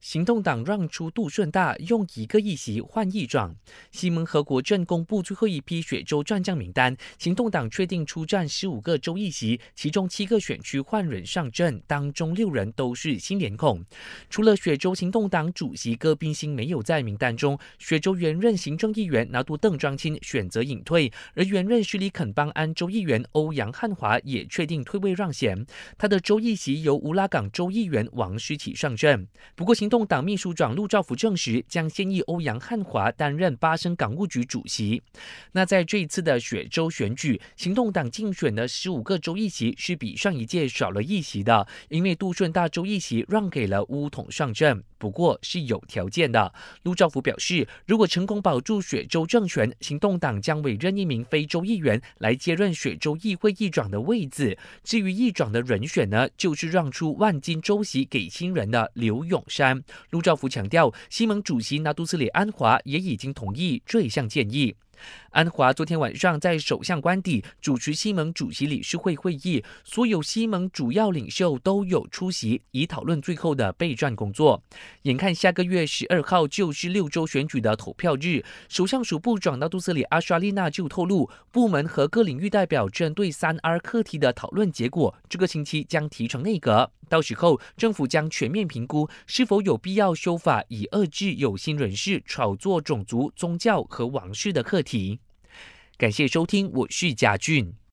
行动党让出杜顺大，用一个议席换议长。西蒙和国政公布最后一批雪州战将名单，行动党确定出战十五个州议席，其中七个选区换人上阵，当中六人都是新脸孔。除了雪州行动党主席戈宾星没有在名单中，雪州原任行政议员拿督邓庄钦选择隐退，而原任徐里肯邦安州议员欧阳汉华也确定退位让贤，他的州议席由乌拉港州议员王诗启上阵。不过行动党秘书长陆兆福证实，将现役欧阳汉华担任巴生港务局主席。那在这一次的雪州选举，行动党竞选的十五个州议席是比上一届少了一席的，因为杜顺大州议席让给了乌统上阵，不过是有条件的。陆兆福表示，如果成功保住雪州政权，行动党将委任一名非洲议员来接任雪州议会议长的位置。至于议长的人选呢，就是让出万金州席给新人的刘永。山陆兆福强调，西盟主席纳杜斯里安华也已经同意这项建议。安华昨天晚上在首相官邸主持西盟主席理事会会议，所有西盟主要领袖都有出席，以讨论最后的备战工作。眼看下个月十二号就是六州选举的投票日，首相署部长纳杜斯里阿莎丽娜就透露，部门和各领域代表针对三 R 课题的讨论结果，这个星期将提成内阁，到时候政府将全面评估是否有必要修法，以遏制有心人士炒作种族、宗教和王室的课题。感谢收听，我是贾俊。